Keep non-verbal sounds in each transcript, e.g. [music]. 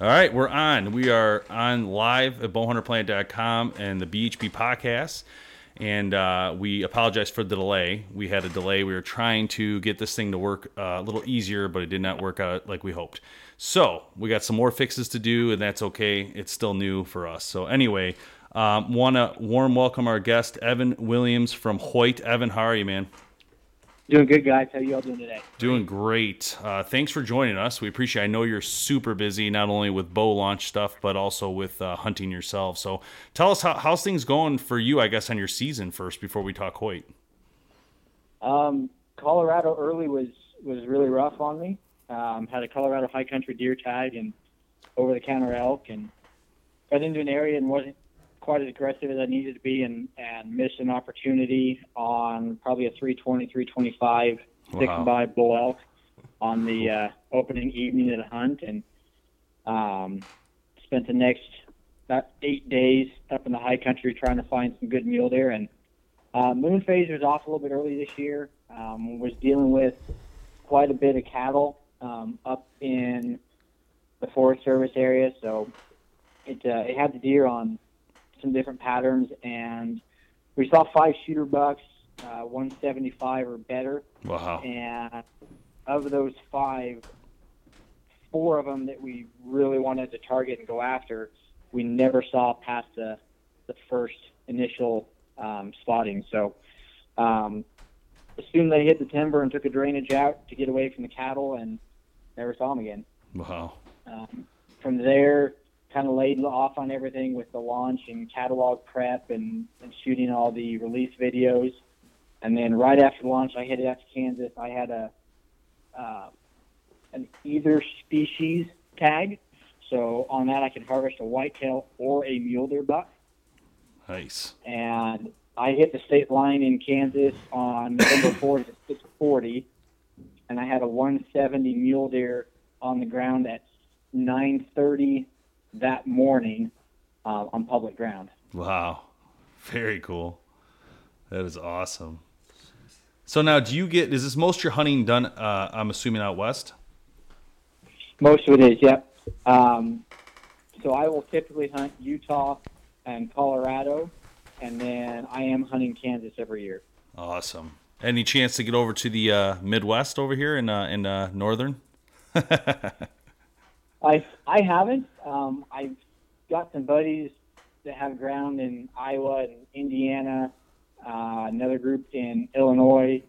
All right, we're on. We are on live at bowhunterplanet.com and the BHP podcast. And uh, we apologize for the delay. We had a delay. We were trying to get this thing to work uh, a little easier, but it did not work out like we hoped. So we got some more fixes to do, and that's okay. It's still new for us. So, anyway, um, want to warm welcome our guest, Evan Williams from Hoyt. Evan, how are you, man? Doing good, guys. How you all doing today? Doing great. Uh, thanks for joining us. We appreciate. It. I know you're super busy, not only with bow launch stuff, but also with uh, hunting yourself. So, tell us how, how's things going for you. I guess on your season first, before we talk Hoyt. Um, Colorado early was was really rough on me. Um, had a Colorado high country deer tag and over the counter elk, and got into an area and wasn't quite as aggressive as I needed to be and, and missed an opportunity on probably a 320, 325 wow. six by bull elk on the uh, opening evening of the hunt and um, spent the next about eight days up in the high country trying to find some good mule deer. And uh, moon phase was off a little bit early this year. Um, was dealing with quite a bit of cattle um, up in the Forest Service area, so it uh, it had the deer on some different patterns, and we saw five shooter bucks, uh, 175 or better. Wow! And of those five, four of them that we really wanted to target and go after, we never saw past the the first initial um, spotting. So. Um, assumed they hit the timber and took a drainage out to get away from the cattle and never saw them again. Wow. Um, from there, kind of laid off on everything with the launch and catalog prep and, and shooting all the release videos. And then right after launch, I headed out to Kansas. I had a uh, an either species tag, so on that I could harvest a whitetail or a mule deer buck. Nice. And I hit the state line in Kansas on November 4th at 640, and I had a 170 mule deer on the ground at 930 that morning uh, on public ground. Wow, very cool. That is awesome. So now, do you get? Is this most your hunting done? Uh, I'm assuming out west. Most of it is, yep. Um, so I will typically hunt Utah and Colorado, and then I am hunting Kansas every year. Awesome. Any chance to get over to the uh, Midwest over here in uh, in uh, northern? [laughs] I I haven't. Um, I've got some buddies that have ground in Iowa and Indiana, uh, another group in Illinois,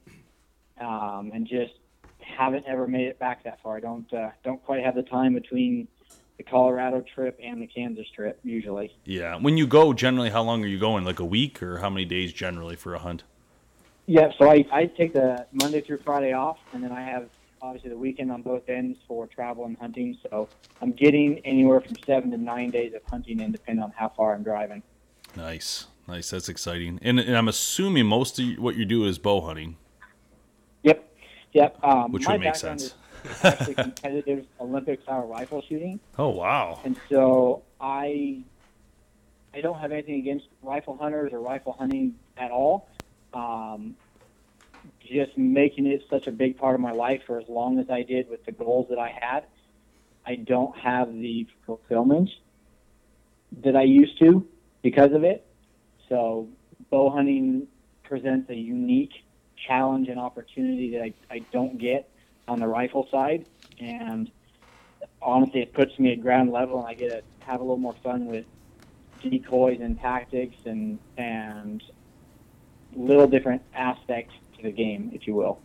um, and just haven't ever made it back that far. I don't uh, don't quite have the time between the Colorado trip and the Kansas trip usually. Yeah, when you go, generally, how long are you going? Like a week, or how many days generally for a hunt? Yeah, so I I take the Monday through Friday off, and then I have obviously the weekend on both ends for travel and hunting. So I'm getting anywhere from seven to nine days of hunting in, depending on how far I'm driving. Nice, nice. That's exciting. And, and I'm assuming most of what you do is bow hunting. Yep, yep. Um, Which would make sense. Actually competitive [laughs] Olympic style rifle shooting. Oh wow! And so I, I don't have anything against rifle hunters or rifle hunting at all. Um, just making it such a big part of my life for as long as I did with the goals that I had, I don't have the fulfillment that I used to because of it. So bow hunting presents a unique challenge and opportunity that I, I don't get on the rifle side. And honestly, it puts me at ground level, and I get to have a little more fun with decoys and tactics and and little different aspects to the game, if you will.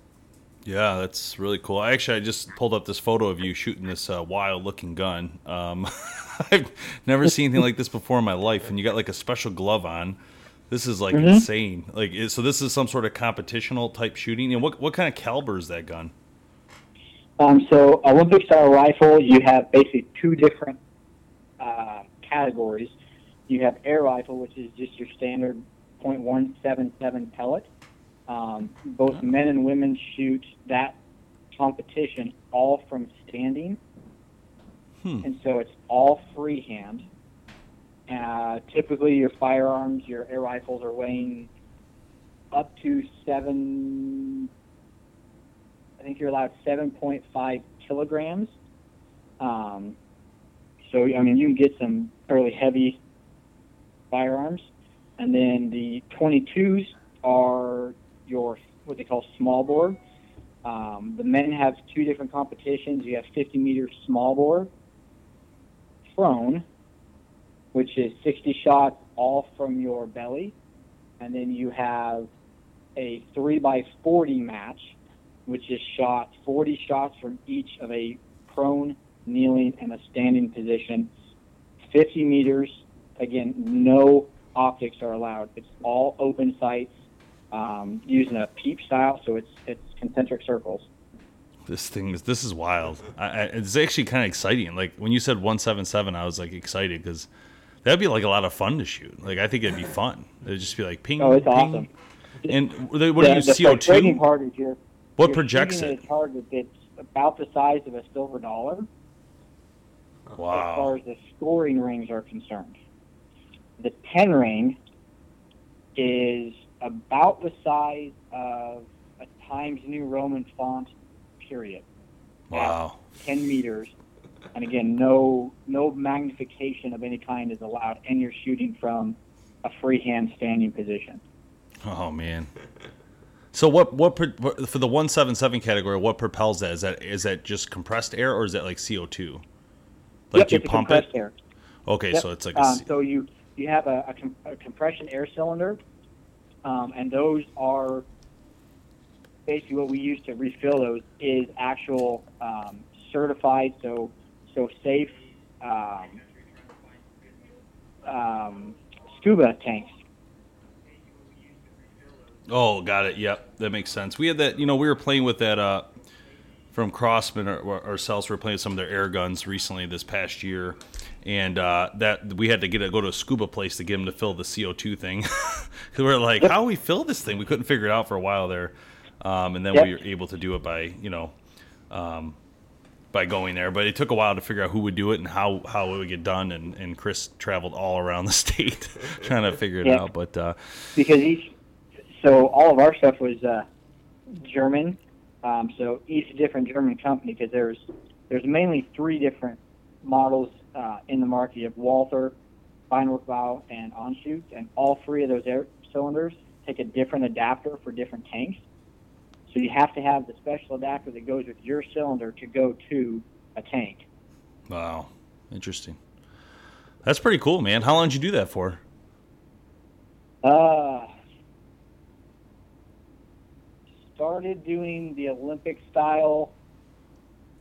Yeah, that's really cool. Actually, I just pulled up this photo of you shooting this uh, wild-looking gun. Um, [laughs] I've never seen anything like this before in my life, and you got like a special glove on. This is like mm-hmm. insane. Like, so this is some sort of competitional type shooting. And what what kind of caliber is that gun? Um, so Olympic style rifle, you have basically two different uh, categories. You have air rifle, which is just your standard .177 pellet. Um, both men and women shoot that competition all from standing, hmm. and so it's all freehand. Uh, typically, your firearms, your air rifles, are weighing up to seven. I think you're allowed 7.5 kilograms. Um, so I mean, you can get some fairly heavy firearms. And then the 22s are your what they call small bore. Um, the men have two different competitions. You have 50 meter small bore, prone, which is 60 shots all from your belly, and then you have a 3 by 40 match, which is shot 40 shots from each of a prone, kneeling, and a standing position, 50 meters. Again, no optics are allowed. It's all open sights um, using a peep style, so it's it's concentric circles. This thing is this is wild. I, I, it's actually kind of exciting. Like when you said 177, I was like excited because that'd be like a lot of fun to shoot. Like I think it'd be fun. It'd just be like ping. Oh, it's ping. awesome. And what the, are you CO two? part is you're, what you're projects it? A target that's about the size of a silver dollar. Wow. As far as the scoring rings are concerned, the 10 ring is about the size of a Times New Roman font, period. Wow. 10 meters. And again, no no magnification of any kind is allowed, and you're shooting from a freehand standing position. Oh man. So what what for the 177 category? What propels that? Is that is that just compressed air or is that like CO2? Like yep, you pump it? Air. Okay, yep. so it's like um, so you you have a, a, com- a compression air cylinder, um, and those are basically what we use to refill those is actual um, certified, so so safe um, um, scuba tanks. Oh, got it. Yep, that makes sense. We had that. You know, we were playing with that uh, from Crosman ourselves. We were playing some of their air guns recently this past year, and uh, that we had to get a, go to a scuba place to get them to fill the CO2 thing [laughs] because we are like, how we fill this thing? We couldn't figure it out for a while there, um, and then yep. we were able to do it by you know. Um, by going there, but it took a while to figure out who would do it and how, how it would get done. And, and Chris traveled all around the [laughs] state [laughs] trying to figure it out. But uh, because each, so all of our stuff was uh, German. Um, so each different German company, because there's there's mainly three different models uh, in the market. You have Walther, Feinwerkbau, and Anschutz, and all three of those air cylinders take a different adapter for different tanks. So you have to have the special adapter that goes with your cylinder to go to a tank. Wow, interesting. That's pretty cool, man. How long did you do that for? Uh, started doing the Olympic style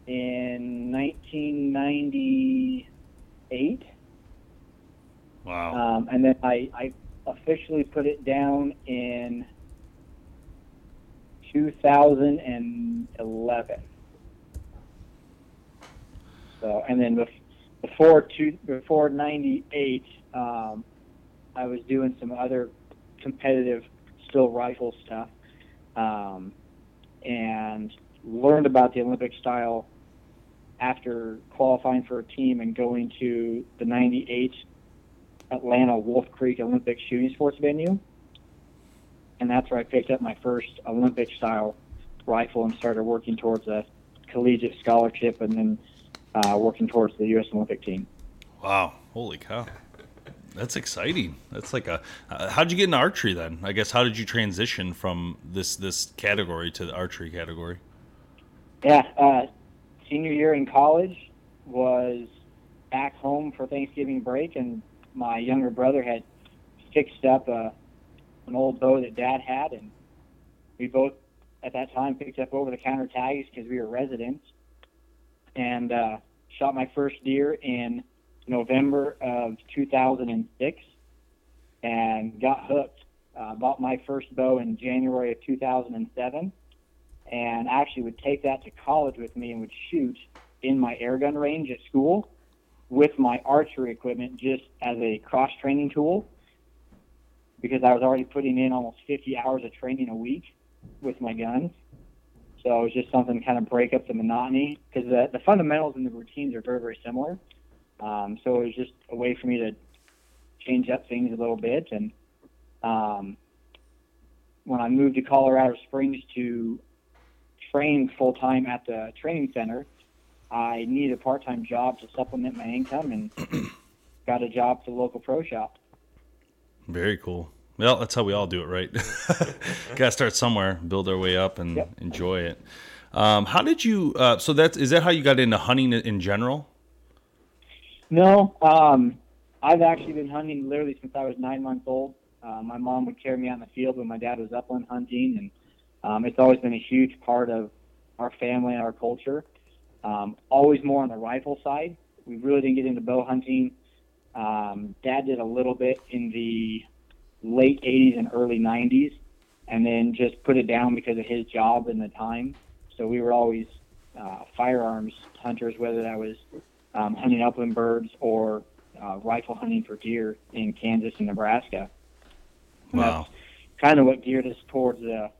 in 1990 eight. Wow. Um, and then I, I officially put it down in 2011. So, and then before two, before 98, um, I was doing some other competitive still rifle stuff, um, and learned about the Olympic style after qualifying for a team and going to the 98 Atlanta Wolf Creek Olympic shooting sports venue. And that's where I picked up my first Olympic style rifle and started working towards a collegiate scholarship and then uh, working towards the U.S. Olympic team. Wow. Holy cow. That's exciting. That's like a. Uh, how'd you get into archery then? I guess how did you transition from this this category to the archery category? Yeah, uh, senior year in college, was back home for Thanksgiving break, and my younger brother had fixed up a, an old bow that Dad had, and we both at that time picked up over the counter tags because we were residents, and uh, shot my first deer in November of 2006, and got hooked. Uh, bought my first bow in January of 2007, and actually would take that to college with me and would shoot in my airgun range at school with my archery equipment just as a cross training tool because I was already putting in almost 50 hours of training a week with my guns. So it was just something to kind of break up the monotony because the, the fundamentals and the routines are very, very similar. Um, so it was just a way for me to change up things a little bit. And um, when I moved to Colorado Springs to train full time at the training center, I needed a part time job to supplement my income and [clears throat] got a job at the local pro shop. Very cool. Well, that's how we all do it, right? [laughs] Got to start somewhere, build our way up, and Yep. enjoy it. Um, how did you? Uh, so that's is that how you got into hunting in general? No, um, I've actually been hunting literally since I was nine months old. Uh, my mom would carry me out in the field when my dad was upland hunting, and um, it's always been a huge part of our family and our culture. Um, always more on the rifle side. We really didn't get into bow hunting. Um, dad did a little bit in the late 80s and early 90s, and then just put it down because of his job and the time. So we were always uh, firearms hunters, whether that was um, hunting upland birds or uh, rifle hunting for deer in Kansas and Nebraska. And Wow. That's kind of what geared us towards the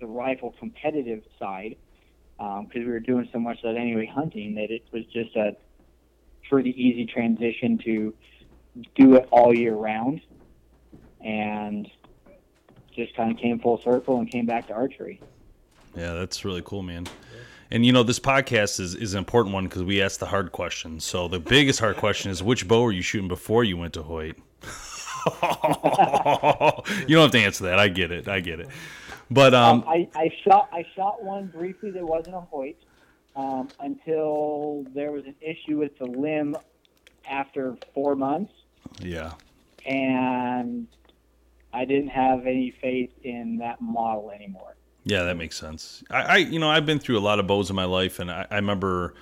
the rifle competitive side um, because we were doing so much of that anyway hunting that it was just a pretty easy transition to do it all year round and just kind of came full circle and came back to archery. Yeah, that's really cool, man. And you know, this podcast is, is an important one because we ask the hard questions. So the biggest hard question is which bow were you shooting before you went to Hoyt? [laughs] [laughs] you don't have to answer that. I get it. I get it. But um, Um, I, I shot I shot one briefly that wasn't a Hoyt um, until there was an issue with the limb after four months, yeah, and I didn't have any faith in that model anymore. Yeah, that makes sense. I, I you know, I've been through a lot of bows in my life, and I, I remember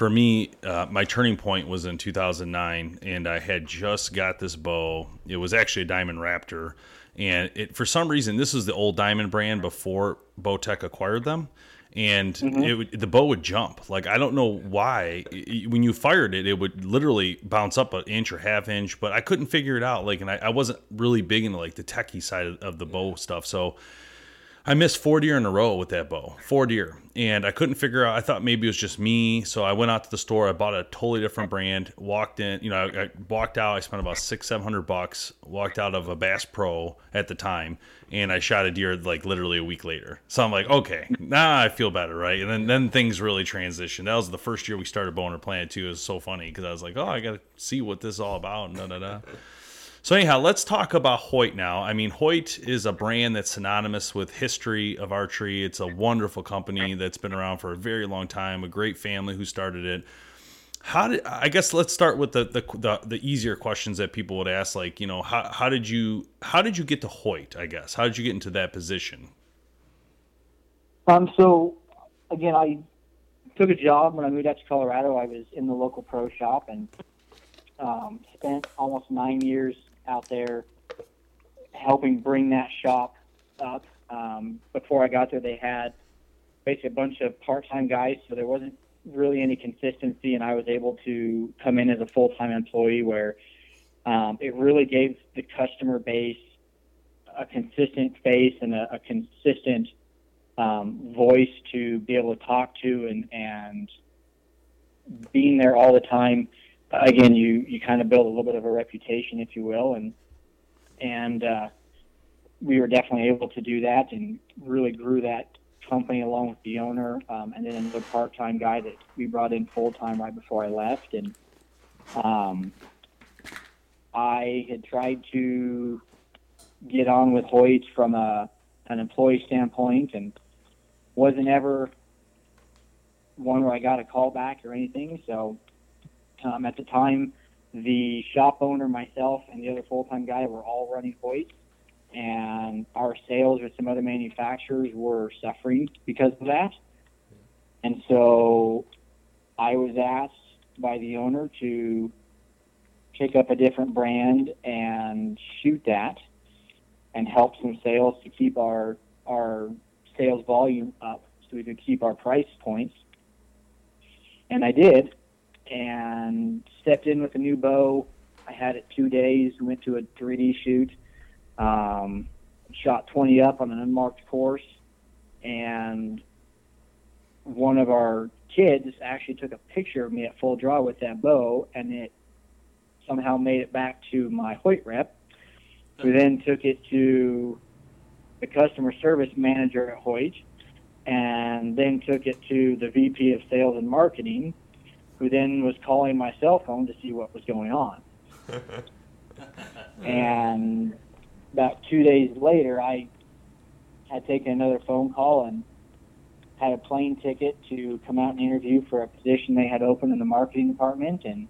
for me, uh, my turning point was in 2009, and I had just got this bow. It was actually a Diamond Raptor, and it for some reason this is the old Diamond brand before Bowtech acquired them, and it would, the bow would jump. Like I don't know why. I- I- When you fired it, it would literally bounce up an inch or half inch, but I couldn't figure it out. Like, and I, I wasn't really big into like the techie side of, of the bow stuff, so. I missed four deer in a row with that bow, four deer, and I couldn't figure out. I thought maybe it was just me, so I went out to the store. I bought a totally different brand. Walked in, you know, I, I walked out. I spent about six, seven hundred bucks. Walked out of a Bass Pro at the time, and I shot a deer like literally a week later. So I'm like, okay, now I feel better, right? And then then things really transitioned. That was the first year we started Bow Hunter Planet too. It was so funny because I was like, oh, I got to see what this is all about. And da da da. So anyhow, let's talk about Hoyt now. I mean, Hoyt is a brand that's synonymous with history of archery. It's a wonderful company that's been around for a very long time. A great family who started it. How did I guess let's start with the the, the, the easier questions that people would ask, like you know how how did you how did you get to Hoyt? I guess how did you get into that position? Um, so again, I took a job when I moved out to Colorado. I was in the local pro shop and um, spent almost nine years out there helping bring that shop up. Um, before I got there, they had basically a bunch of part-time guys, so there wasn't really any consistency, and I was able to come in as a full-time employee where um, it really gave the customer base a consistent face and a, a consistent um, voice to be able to talk to and and being there all the time. Again, you you kind of build a little bit of a reputation, if you will, and and uh, we were definitely able to do that and really grew that company along with the owner um, and then another part-time guy that we brought in full-time right before I left and um, I had tried to get on with Hoyt from a an employee standpoint and wasn't ever one where I got a call back or anything. So um, at the time, the shop owner, myself, and the other full-time guy were all running Hoyt, and our sales with some other manufacturers were suffering because of that. And so I was asked by the owner to pick up a different brand and shoot that and help some sales to keep our our sales volume up so we could keep our price points. And I did and stepped in with a new bow. I had it two days, went to a 3D shoot, um, shot 20 up on an unmarked course, and one of our kids actually took a picture of me at full draw with that bow, and it somehow made it back to my Hoyt rep, who then took it to the customer service manager at Hoyt, and then took it to the VP of sales and marketing, who then was calling my cell phone to see what was going on. [laughs] and about two days later, I had taken another phone call and had a plane ticket to come out and interview for a position they had open in the marketing department and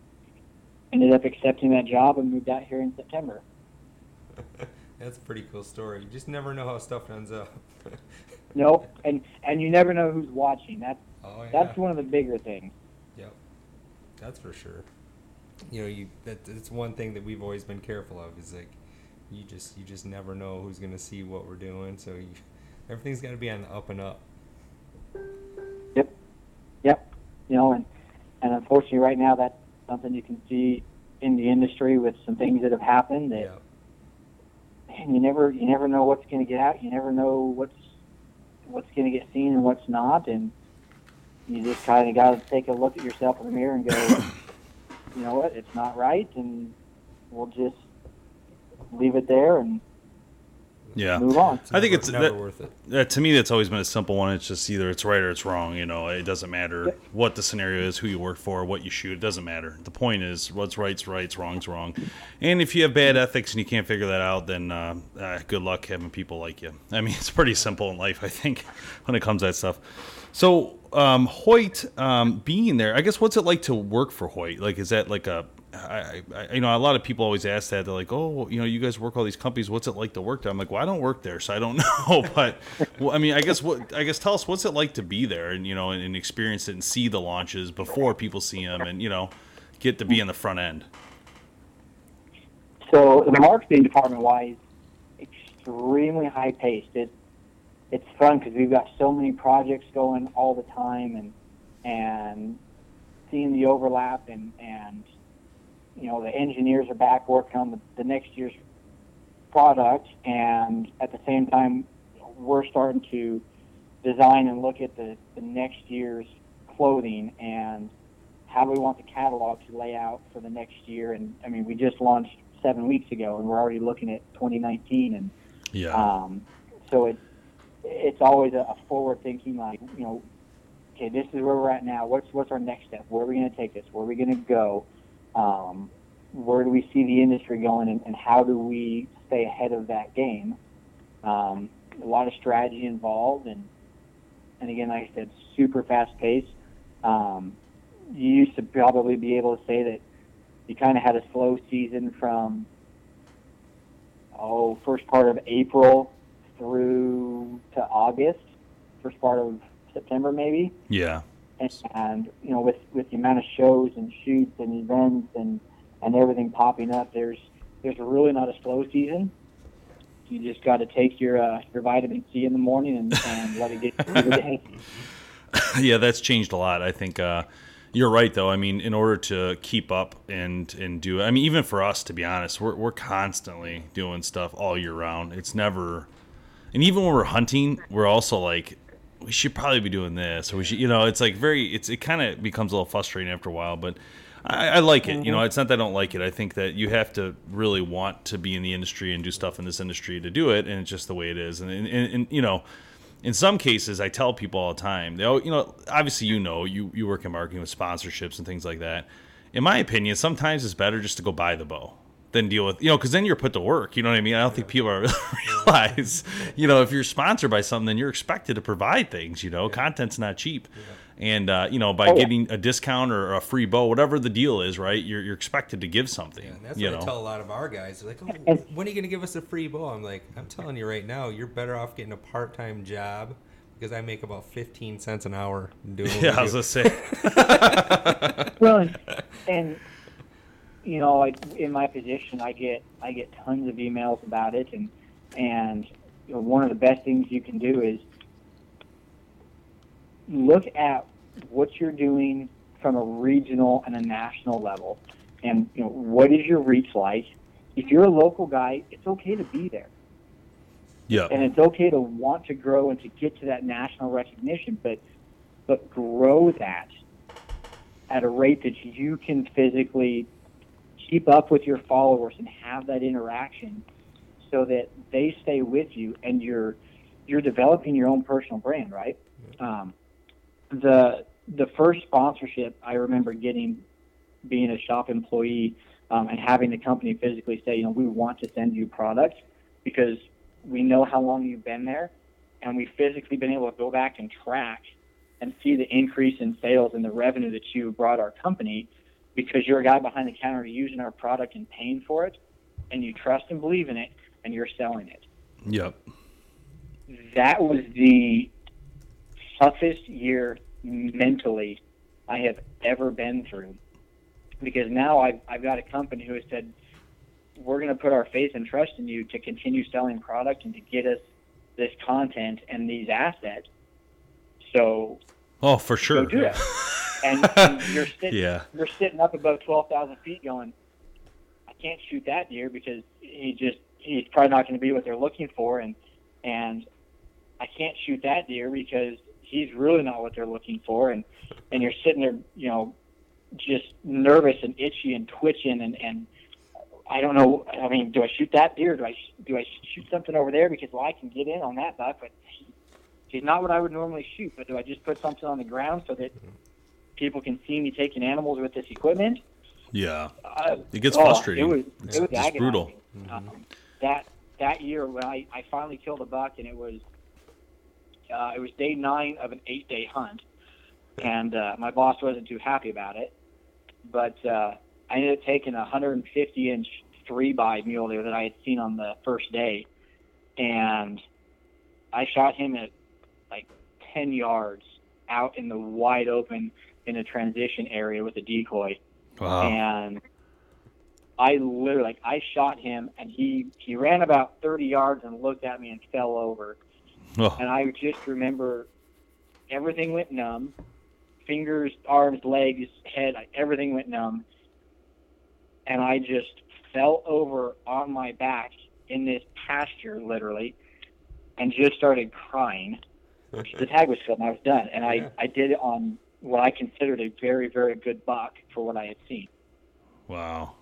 ended up accepting that job and moved out here in September. [laughs] That's a pretty cool story. You just never know how stuff ends up. [laughs] nope, and and you never know who's watching. Oh, that's oh, yeah. that's one of the bigger things. That's for sure. You know, you that that's one thing that we've always been careful of is like you just you just never know who's gonna see what we're doing. So you, everything's got to be on the up and up. Yep, yep. You know, and and unfortunately, right now that's something you can see in the industry with some things that have happened that. Yep man, you never you never know what's going to get out. You never know what's what's going to get seen and what's not, and you just kind of got to take a look at yourself in the mirror and go, [coughs] you know what, it's not right, and we'll just leave it there and yeah. Move on. I think it's never that, worth it. That, to me, that's always been a simple one. It's just either it's right or it's wrong. You know, it doesn't matter what the scenario is, who you work for, what you shoot. It doesn't matter. The point is, what's right's right, wrong's wrong. And if you have bad ethics and you can't figure that out, then uh, uh, good luck having people like you. I mean, [laughs] it's pretty simple in life, I think, when it comes to that stuff. So, um, Hoyt um, being there, I guess, what's it like to work for Hoyt? Like, is that like a I, I, you know, a lot of people always ask that. They're like, "Oh, you know, you guys work all these companies. What's it like to work there?" I'm like, "Well, I don't work there, so I don't [laughs] know." [laughs] but, well, I mean, I guess what I guess tell us what's it like to be there and you know and, and experience it and see the launches before people see them and you know get to be in the front end. So the marketing department wise, extremely high paced. It's fun because we've got so many projects going all the time and and seeing the overlap and and you know, the engineers are back working on the, the next year's product, and at the same time, we're starting to design and look at the, the next year's clothing and how do we want the catalog to lay out for the next year. And I mean, we just launched seven weeks ago, and we're already looking at 2019, and yeah. Um, so it's it's always a, forward thinking, like you know, okay, this is where we're at now. What's what's our next step? Where are we going to take this? Where are we going to go? Um, where do we see the industry going, and, and how do we stay ahead of that game? Um, a lot of strategy involved, and and again, like I said, super fast paced. Um, you used to probably be able to say that you kind of had a slow season from oh first part of April through to August, first part of September maybe. Yeah and you know with with the amount of shows and shoots and events and and everything popping up there's there's really not a slow season you just got to take your uh, your vitamin C in the morning and, and let it get through the day. [laughs] yeah, that's changed a lot. I think uh, you're right, though. I mean, in order to keep up and and do, I mean, even for us, to be honest, we're we're constantly doing stuff all year round. It's never, and even when we're hunting, we're also like, we should probably be doing this or we should you know it's like very it's it kind of becomes a little frustrating after a while but I, I like it mm-hmm. you know mm-hmm. it's not that i don't like it i think that you have to really want to be in the industry and do stuff in this industry to do it and it's just the way it is and, and, and you know in some cases i tell people all the time they you know obviously you know you you work in marketing with sponsorships and things like that in my opinion sometimes it's better just to go buy the bow than deal with you know because then you're put to work you know what i mean i don't think people are, [laughs] [laughs] realize you know if you're sponsored by something then you're expected to provide things you know yeah. content's not cheap And uh, you know, by Oh, yeah. getting a discount or a free bow, whatever the deal is, right? You're, you're expected to give something. And that's you what know, I tell a lot of our guys. They're like, oh, when are you going to give us a free bow? I'm like, I'm telling you right now, you're better off getting a part time job because I make about 15 cents an hour doing what [laughs] yeah, we I was do. gonna say, Well, and, and you know, in my position, I get I get tons of emails about it, and and you know, one of the best things you can do is look at what you're doing from a regional and a national level, and you know what is your reach like. If you're a local guy, it's okay to be there yeah, and it's okay to want to grow and to get to that national recognition, but but grow that at a rate that you can physically keep up with your followers and have that interaction, so that they stay with you and you're you're developing your own personal brand, right? Um, the the first sponsorship I remember getting, being a shop employee, um, and having the company physically say, you know, we want to send you product because we know how long you've been there, and we've physically been able to go back and track and see the increase in sales and the revenue that you brought our company because you're a guy behind the counter using our product and paying for it, and you trust and believe in it, and you're selling it. yep, That was the toughest year mentally I have ever been through because now I've, I've got a company who has said, we're going to put our faith and trust in you to continue selling product and to get us this content and these assets. So oh for sure. do it. [laughs] And, [laughs] and you're sitting, Yeah. you're sitting up above twelve thousand feet, going, I can't shoot that deer because he just he's probably not going to be what they're looking for, and and I can't shoot that deer because he's really not what they're looking for, and and you're sitting there, you know, just nervous and itchy and twitching, and and I don't know. I mean, do I shoot that deer? Do I do I shoot something over there because well I can get in on that buck, but he, he's not what I would normally shoot. But do I just put something on the ground so that people can see me taking animals with this equipment? Yeah, Uh, it gets oh, frustrating. It was, it's, it was it's brutal. agonizing. Um, that that year when I, I finally killed a buck and it was uh, it was day nine of an eight day hunt, and uh, my boss wasn't too happy about it, but uh, I ended up taking a 150 inch three by mule deer that I had seen on the first day, and I shot him at like 10 yards out in the wide open in a transition area with a decoy. Wow. and I literally like I shot him and he he ran about 30 yards and looked at me and fell over. Oh, and I just remember everything went numb. Fingers arms legs head, everything went numb. And I just fell over on my back in this pasture literally and just started crying. [laughs] The tag was filled and I was done. And I Yeah. I did it on what I considered a very very good buck for what I had seen Wow.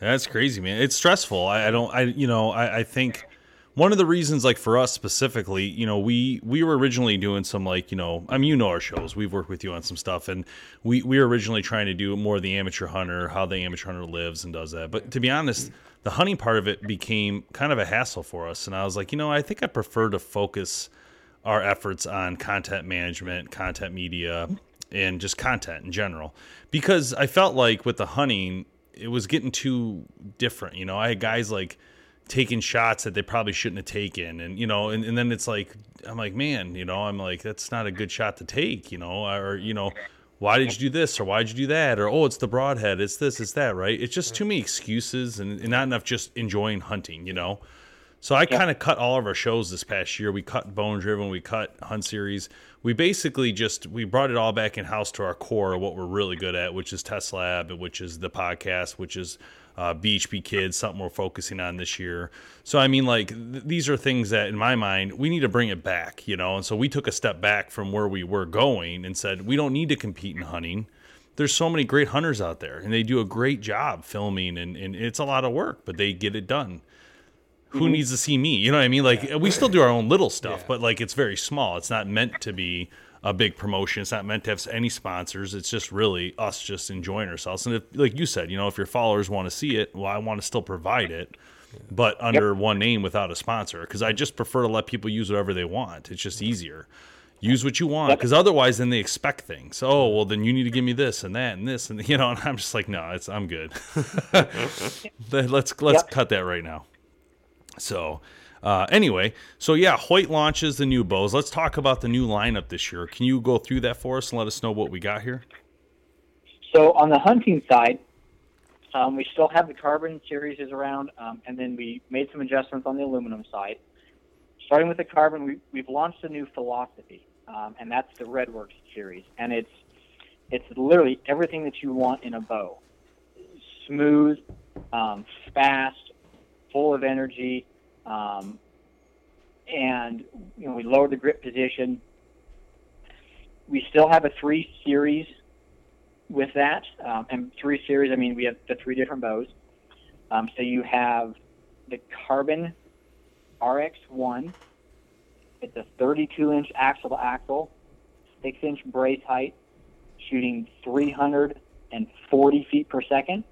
That's crazy, man. It's stressful. I, I don't I you know, I, I think one of the reasons like for us specifically, you know, we we were originally doing some like, you know, I mean you know our shows. We've worked with you on some stuff and we we were originally trying to do more of the amateur hunter, how the amateur hunter lives and does that. But to be honest, the hunting part of it became kind of a hassle for us and I was like, you know, I think I prefer to focus our efforts on content management, content media, and just content in general. Because I felt like with the hunting, it was getting too different. You know, I had guys like taking shots that they probably shouldn't have taken. And, you know, and, and then it's like, I'm like, man, you know, I'm like, that's not a good shot to take, you know, or, you know, why did you do this or why did you do that? Or, oh, it's the broadhead, it's this, it's that, right? It's just too many excuses and, and not enough just enjoying hunting, you know? So I kind of cut all of our shows this past year. We cut Bone Driven, we cut Hunt Series. We basically just we brought it all back in house to our core, what we're really good at, which is Test Lab, which is the podcast, which is uh, BHP Kids, something we're focusing on this year. So I mean, like th- these are things that in my mind we need to bring it back, you know. And so we took a step back from where we were going and said we don't need to compete in hunting. There's so many great hunters out there, and they do a great job filming, and, and it's a lot of work, but they get it done who mm-hmm. needs to see me? You know what I mean? Like we still do our own little stuff, Yeah. but like it's very small. It's not meant to be a big promotion. It's not meant to have any sponsors. It's just really us just enjoying ourselves. And if, like you said, you know, if your followers want to see it, well, I want to still provide it, but under one name without a sponsor because I just prefer to let people use whatever they want. It's just easier. use what you want because otherwise then they expect things oh well then you need to give me this and that and this and [laughs] you know and i'm just like no it's i'm good [laughs] [laughs] let's let's Yep. cut that right now so uh, anyway so yeah hoyt launches the new bows. Let's talk about the new lineup this year. Can you go through that for us and let us know what we got here? So on the hunting side, um, we still have the carbon series is around, um, and then we made some adjustments on the aluminum side. Starting with the carbon, we, we've launched a new philosophy, um, and that's the Redworks series, and it's it's literally everything that you want in a bow: smooth, um, fast, full of energy, um, and you know we lowered the grip position. We still have a three series with that. Um, and three series, I mean, we have the three different bows. Um, so you have the Carbon RX1. It's a 32 inch axle to axle, 6 inch brace height, shooting 340 feet per second.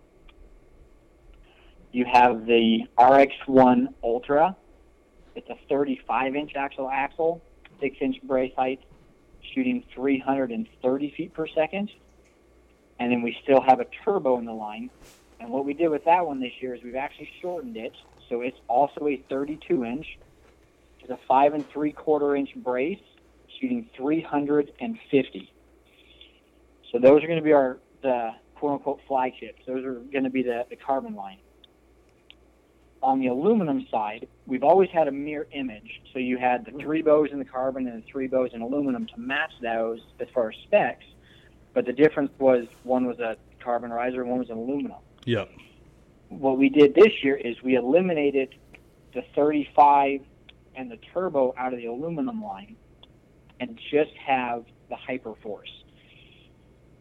You have the RX1 Ultra. It's a 35 inch axle axle, 6 inch brace height, shooting 330 feet per second and then we still have a turbo in the line. And what we did with that one this year is we've actually shortened it, so it's also a 32 inch. It's a five and three quarter inch brace, shooting 350. So those are going to be our the quote unquote flagships. Those are going to be the, the carbon line. On the aluminum side, we've always had a mirror image. So you had the three bows in the carbon and the three bows in aluminum to match those as far as specs but the difference was one was a carbon riser and one was an aluminum. yep What we did this year is we eliminated the 35 and the turbo out of the aluminum line and just have the Hyperforce.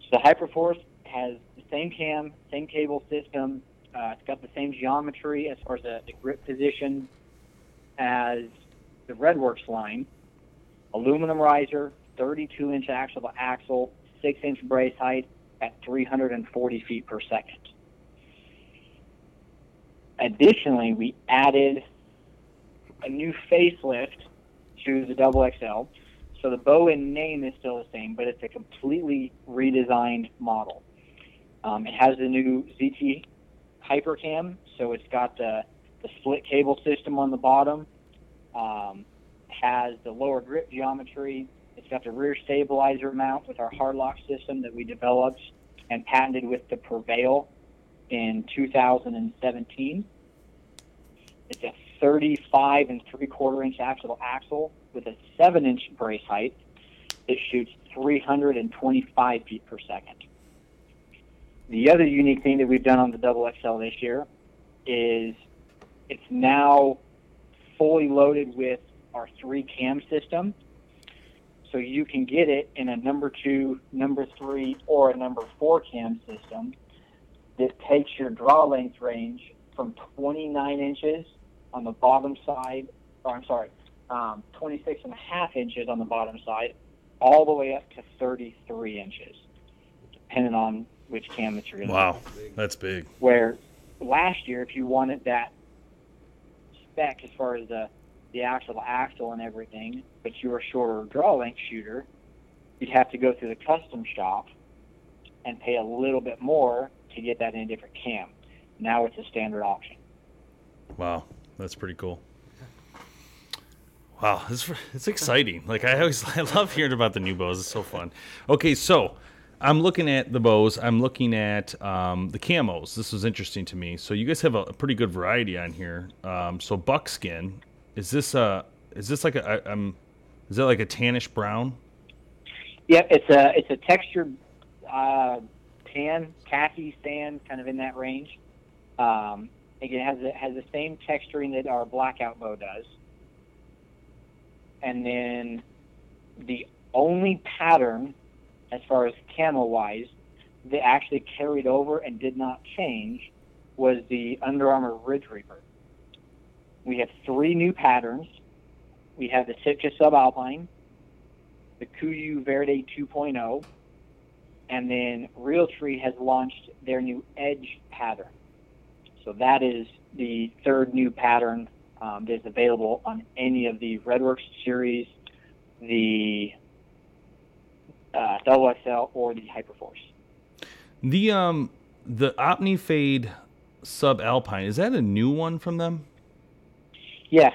So the Hyperforce has the same cam, same cable system. Uh, it's got the same geometry as far as the, the grip position as the Redworks line. Aluminum riser, 32 inch axle to axle, 6 inch brace height at 340 feet per second. Additionally, we added a new facelift to the double XL. So the bow in name is still the same, but it's a completely redesigned model. Um, it has the new ZT Hypercam, so it's got the, the split cable system on the bottom, um, has the lower grip geometry, it's got the rear stabilizer mount with our hard lock system that we developed and patented with the Prevail in 2017. It's a 35 and three quarter inch axle axle with a seven inch brace height. It shoots 325 feet per second. The other unique thing that we've done on the double XL this year is it's now fully loaded with our three cam system. So you can get it in a number two, number three, or a number four cam system that takes your draw length range from 29 inches on the bottom side, or I'm sorry, um, 26 and a half inches on the bottom side, all the way up to 33 inches, depending on which cam you're going wow that's big where last year, if you wanted that spec as far as the the actual axle and everything, but you were a shorter draw length shooter, you'd have to go through the custom shop and pay a little bit more to get that in a different cam. Now it's a standard option. Wow, that's pretty cool. Wow, it's it's exciting. Like I always, [laughs] I love hearing about the new bows. It's so fun. Okay, so I'm looking at the bows. I'm looking at um, the camos. This was interesting to me. So you guys have a, a pretty good variety on here. Um, so buckskin, is this a is this like a I- um, is that like a tannish brown? Yep, it's a it's a textured uh, tan, khaki sand, kind of in that range. Um, again, has it has the same texturing that our blackout bow does. And then the only pattern, as far as camo wise, that actually carried over and did not change was the Under Armour Ridge Reaper. We have three new patterns. We have the Sitka Subalpine, the Kuiu Verde 2.0, and then Realtree has launched their new Edge pattern. So that is the third new pattern um, that is available on any of the Redworks series, the uh, Double XL or the Hyperforce. The um the OptiFade Sub Alpine is that a new one from them? Yeah,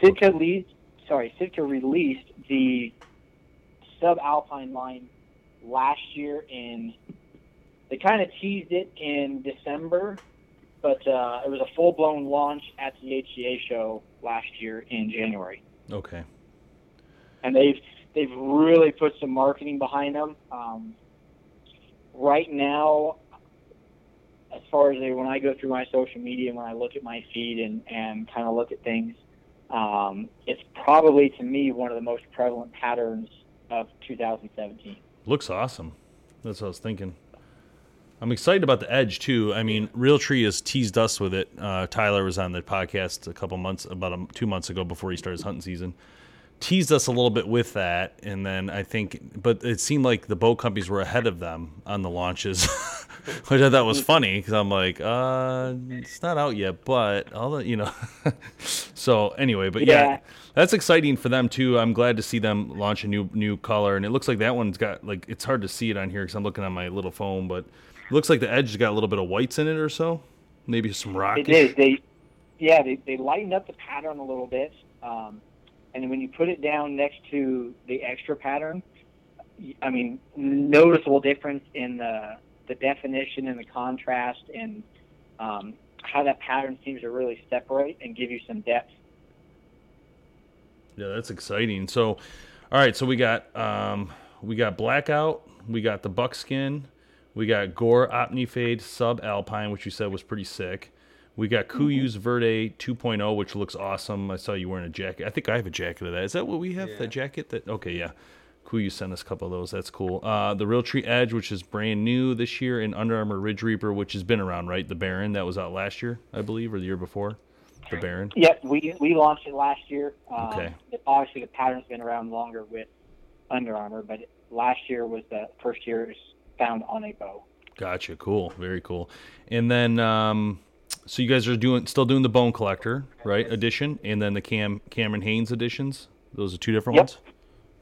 Sitka leads. Sorry, Sitka released the Sub Alpine line last year in. They kind of teased it in December, but uh, it was a full blown launch at the ATA show last year in January. Okay. and they've they've really put some marketing behind them. Um, right now, as far as when I go through my social media, when I look at my feed and and kind of look at things, um, it's probably to me one of the most prevalent patterns of 2017. Looks awesome. That's what I was thinking. I'm excited about the Edge too. I mean, Realtree has teased us with it. Uh, Tyler was on the podcast a couple months, about a, two months ago before he started his hunting season. Teased us a little bit with that, and then I think, but it seemed like the boat companies were ahead of them on the launches, [laughs] which I thought was funny because I'm like, uh, it's not out yet, but all the, you know. [laughs] so anyway, but yeah. Yeah. That's exciting for them too. I'm glad to see them launch a new new color, and it looks like that one's got like it's hard to see it on here because I'm looking on my little phone, but it looks like the edge has got a little bit of whites in it or so, maybe some rock. It did. They, yeah, they, they lightened up the pattern a little bit. Um, and when you put it down next to the extra pattern, I mean, noticeable difference in the the definition and the contrast and um, how that pattern seems to really separate and give you some depth. Yeah, that's exciting. So, all right, so we got um, we got blackout, we got the buckskin, we got Gore Optifade Sub Alpine, which you said was pretty sick. We got Kuiu's Verde 2.0, which looks awesome. I saw you wearing a jacket. I think I have a jacket of that. Is that what we have? Yeah. That jacket? That okay, yeah. Kuyu sent us a couple of those. That's cool. Uh, the Realtree Edge, which is brand new this year, and Under Armour Ridge Reaper, which has been around, right? The Barren that was out last year, I believe, or the year before. The Barren. Yep, we we launched it last year. Um, Okay. Obviously, the pattern's been around longer with Under Armour, but last year was the first year it was found on a bow. Gotcha. Cool. Very cool. And then, um, so you guys are doing still doing the Bone Collector, right? Edition, and then the Cam Cameron Hanes editions. Those are two different Yep. ones.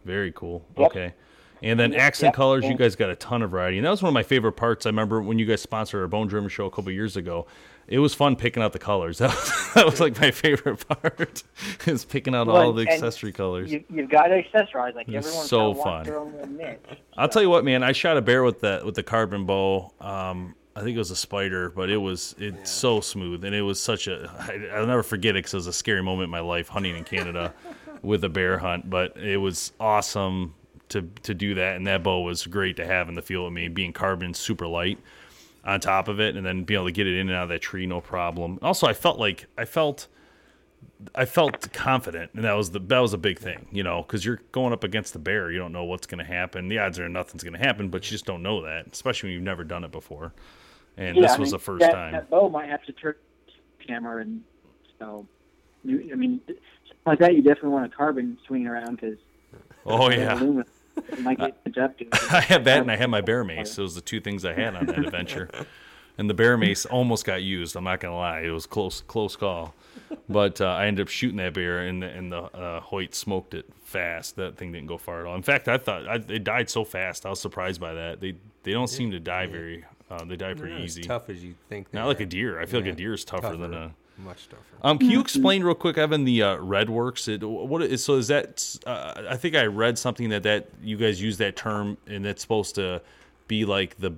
Very cool. Yep. Okay. And then accent Yep. colors, you guys got a ton of variety, and that was one of my favorite parts. I remember when you guys sponsored our Bone Driven show a couple years ago. It was fun picking out the colors. [laughs] That was, that was like my favorite part, [laughs] is picking out all the accessory colors. You, you've got to accessorize. Like everyone's so got to want fun. their own little niche. I'll tell you what, man. I shot a bear with the with the carbon bow. Um, I think it was a Spyder, but it was it's so smooth, and it was such a. I, I'll never forget it because it was a scary moment in my life hunting in Canada [laughs] with a bear hunt. But it was awesome to to do that, and that bow was great to have in the field with me, being carbon super light on top of it, and then being able to get it in and out of that tree no problem. Also, I felt like I felt. I felt confident, and that was the that was a big thing, you know, because you're going up against the bear. You don't know what's going to happen. The odds are nothing's going to happen, but you just don't know that, especially when you've never done it before. And Yeah, this I was mean, the first that, time. That bow might have to turn camera, and so you, I mean, like that. You definitely want a carbon swinging around because oh yeah, aluminum [laughs] might get adjusted. [laughs] I had that, and I had my [laughs] bear mace. Those were the two things I had on that adventure. And the bear mace almost got used. I'm not gonna lie, it was close, close call. But uh, I ended up shooting that bear, and the, and the uh, Hoyt smoked it fast. That thing didn't go far at all. In fact, I thought I, it died so fast. I was surprised by that. They they don't seem to die very. Uh, they die pretty easy. tough as you think. they Not like a deer. I feel like a deer is tougher, than a. much tougher. Um, can you explain real quick, Evan, the uh, Redworks? It, what is so? Is that? Uh, I think I read something that that you guys use that term, and it's supposed to be like the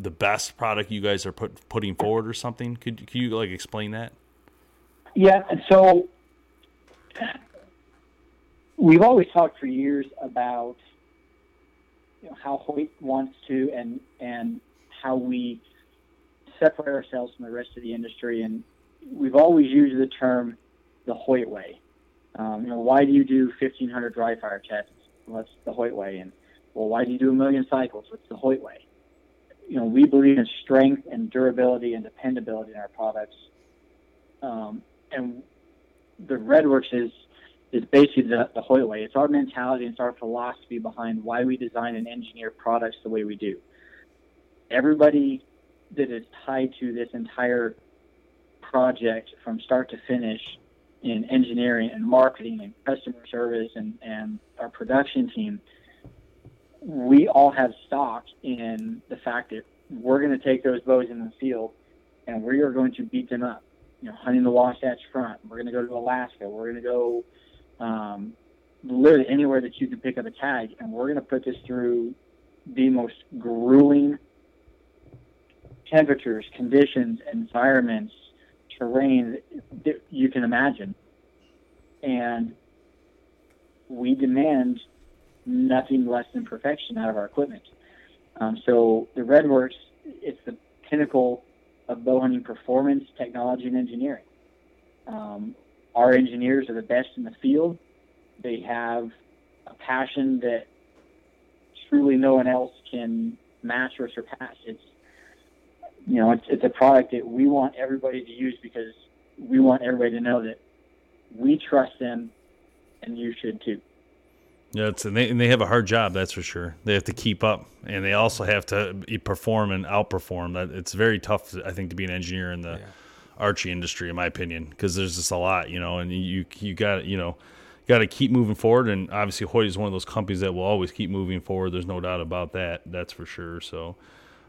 the best product you guys are put, putting forward, or something. Could could you like explain that? Yeah, so we've always talked for years about you know, how Hoyt wants to and and how we separate ourselves from the rest of the industry, and we've always used the term the Hoyt way. Um, you know, why do you do 1,500 dry fire tests? Well, that's the Hoyt way. And well, why do you do a million cycles? What's the Hoyt way? You know, we believe in strength and durability and dependability in our products. Um, and the Redworks is is basically the, the Hoyt way. It's our mentality, it's our philosophy behind why we design and engineer products the way we do. Everybody that is tied to this entire project from start to finish in engineering and marketing and customer service and, and our production team, we all have stock in the fact that we're going to take those bows in the field and we are going to beat them up. You know, hunting the Wasatch Front. We're going to go to Alaska. We're going to go um, literally anywhere that you can pick up a tag, and we're going to put this through the most grueling temperatures, conditions, environments, terrain that you can imagine. And we demand nothing less than perfection out of our equipment. Um, so the Redworks, it's the pinnacle of bow hunting performance, technology, and engineering. Um, our engineers are the best in the field. They have a passion that truly no one else can match or surpass. It's you know, it's it's a product that we want everybody to use because we want everybody to know that we trust them, and you should too. Yeah, it's, and, they, and they have a hard job, that's for sure. They have to keep up, and they also have to perform and outperform. That it's very tough, I think, to be an engineer in the yeah. archery industry, in my opinion, because there's just a lot, you know, and you you got you know got to keep moving forward. And obviously, Hoyt is one of those companies that will always keep moving forward. There's no doubt about that. That's for sure. So,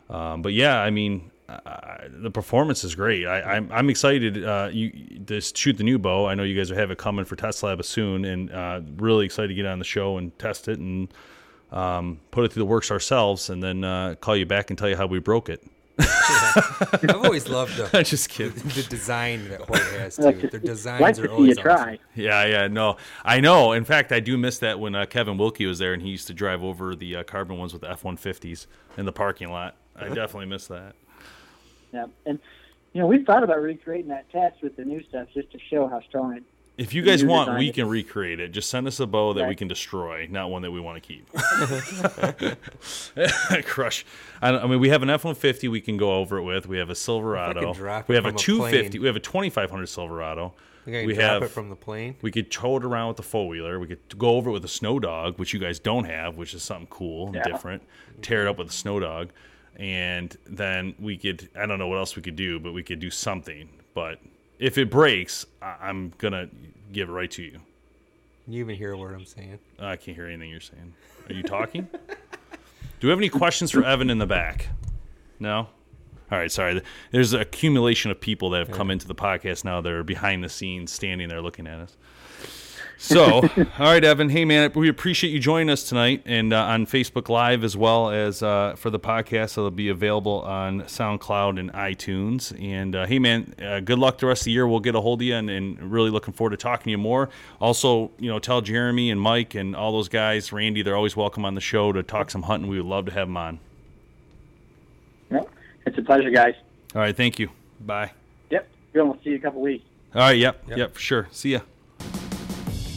um, but yeah, I mean, uh, the performance is great. I, am I'm, I'm excited uh, you to shoot the new bow. I know you guys will have it coming for Test Lab soon, and uh, really excited to get on the show and test it and um, put it through the works ourselves, and then uh, call you back and tell you how we broke it. yeah. I've always loved the. [laughs] I'm just kidding. [laughs] The design that Hoyt has too. Their designs like are always try. Awesome. Yeah, yeah, no, I know. In fact, I do miss that when uh, Kevin Wilkie was there and he used to drive over the uh, carbon ones with the F-150s in the parking lot. I [laughs] definitely miss that. Yeah, and you know we've thought about recreating that test with the new stuff just to show how strong it. If you guys want, we can recreate it. Just send us a bow that right. we can destroy, not one that we want to keep. [laughs] [laughs] Crush. I, I, mean, we have an F one fifty we can go over it with. We have a Silverado. We have a two fifty. We have a twenty five hundred Silverado. We have it from the plane. We could tow it around with the four wheeler. We could go over it with a snow dog, which you guys don't have, which is something cool and yeah. different. Tear it up with a snow dog and then we could I don't know what else we could do, but we could do something. But if it breaks, I- am gonna give it right to you. Can you even hear what I'm saying? I can't hear anything you're saying. Are you talking? [laughs] do we have any questions for Evan in the back? No. All right, sorry. There's an accumulation of people that have come into the podcast now. They're behind the scenes, standing there looking at us. So, [laughs] all right, Evan. Hey, man, we appreciate you joining us tonight and uh, on Facebook Live as well as uh, for the podcast. It'll be available on SoundCloud and iTunes. And uh, hey, man, uh, good luck the rest of the year. We'll get a hold of you and, and, really looking forward to talking to you more. Also, you know, tell Jeremy and Mike and all those guys, Randy, they're always welcome on the show to talk some hunting. We would love to have them on. Yep. It's a pleasure, guys. All right. Thank you. Bye. Yep. Good. We'll see you in a couple weeks. All right. Yep. Yep. yep for sure. See ya.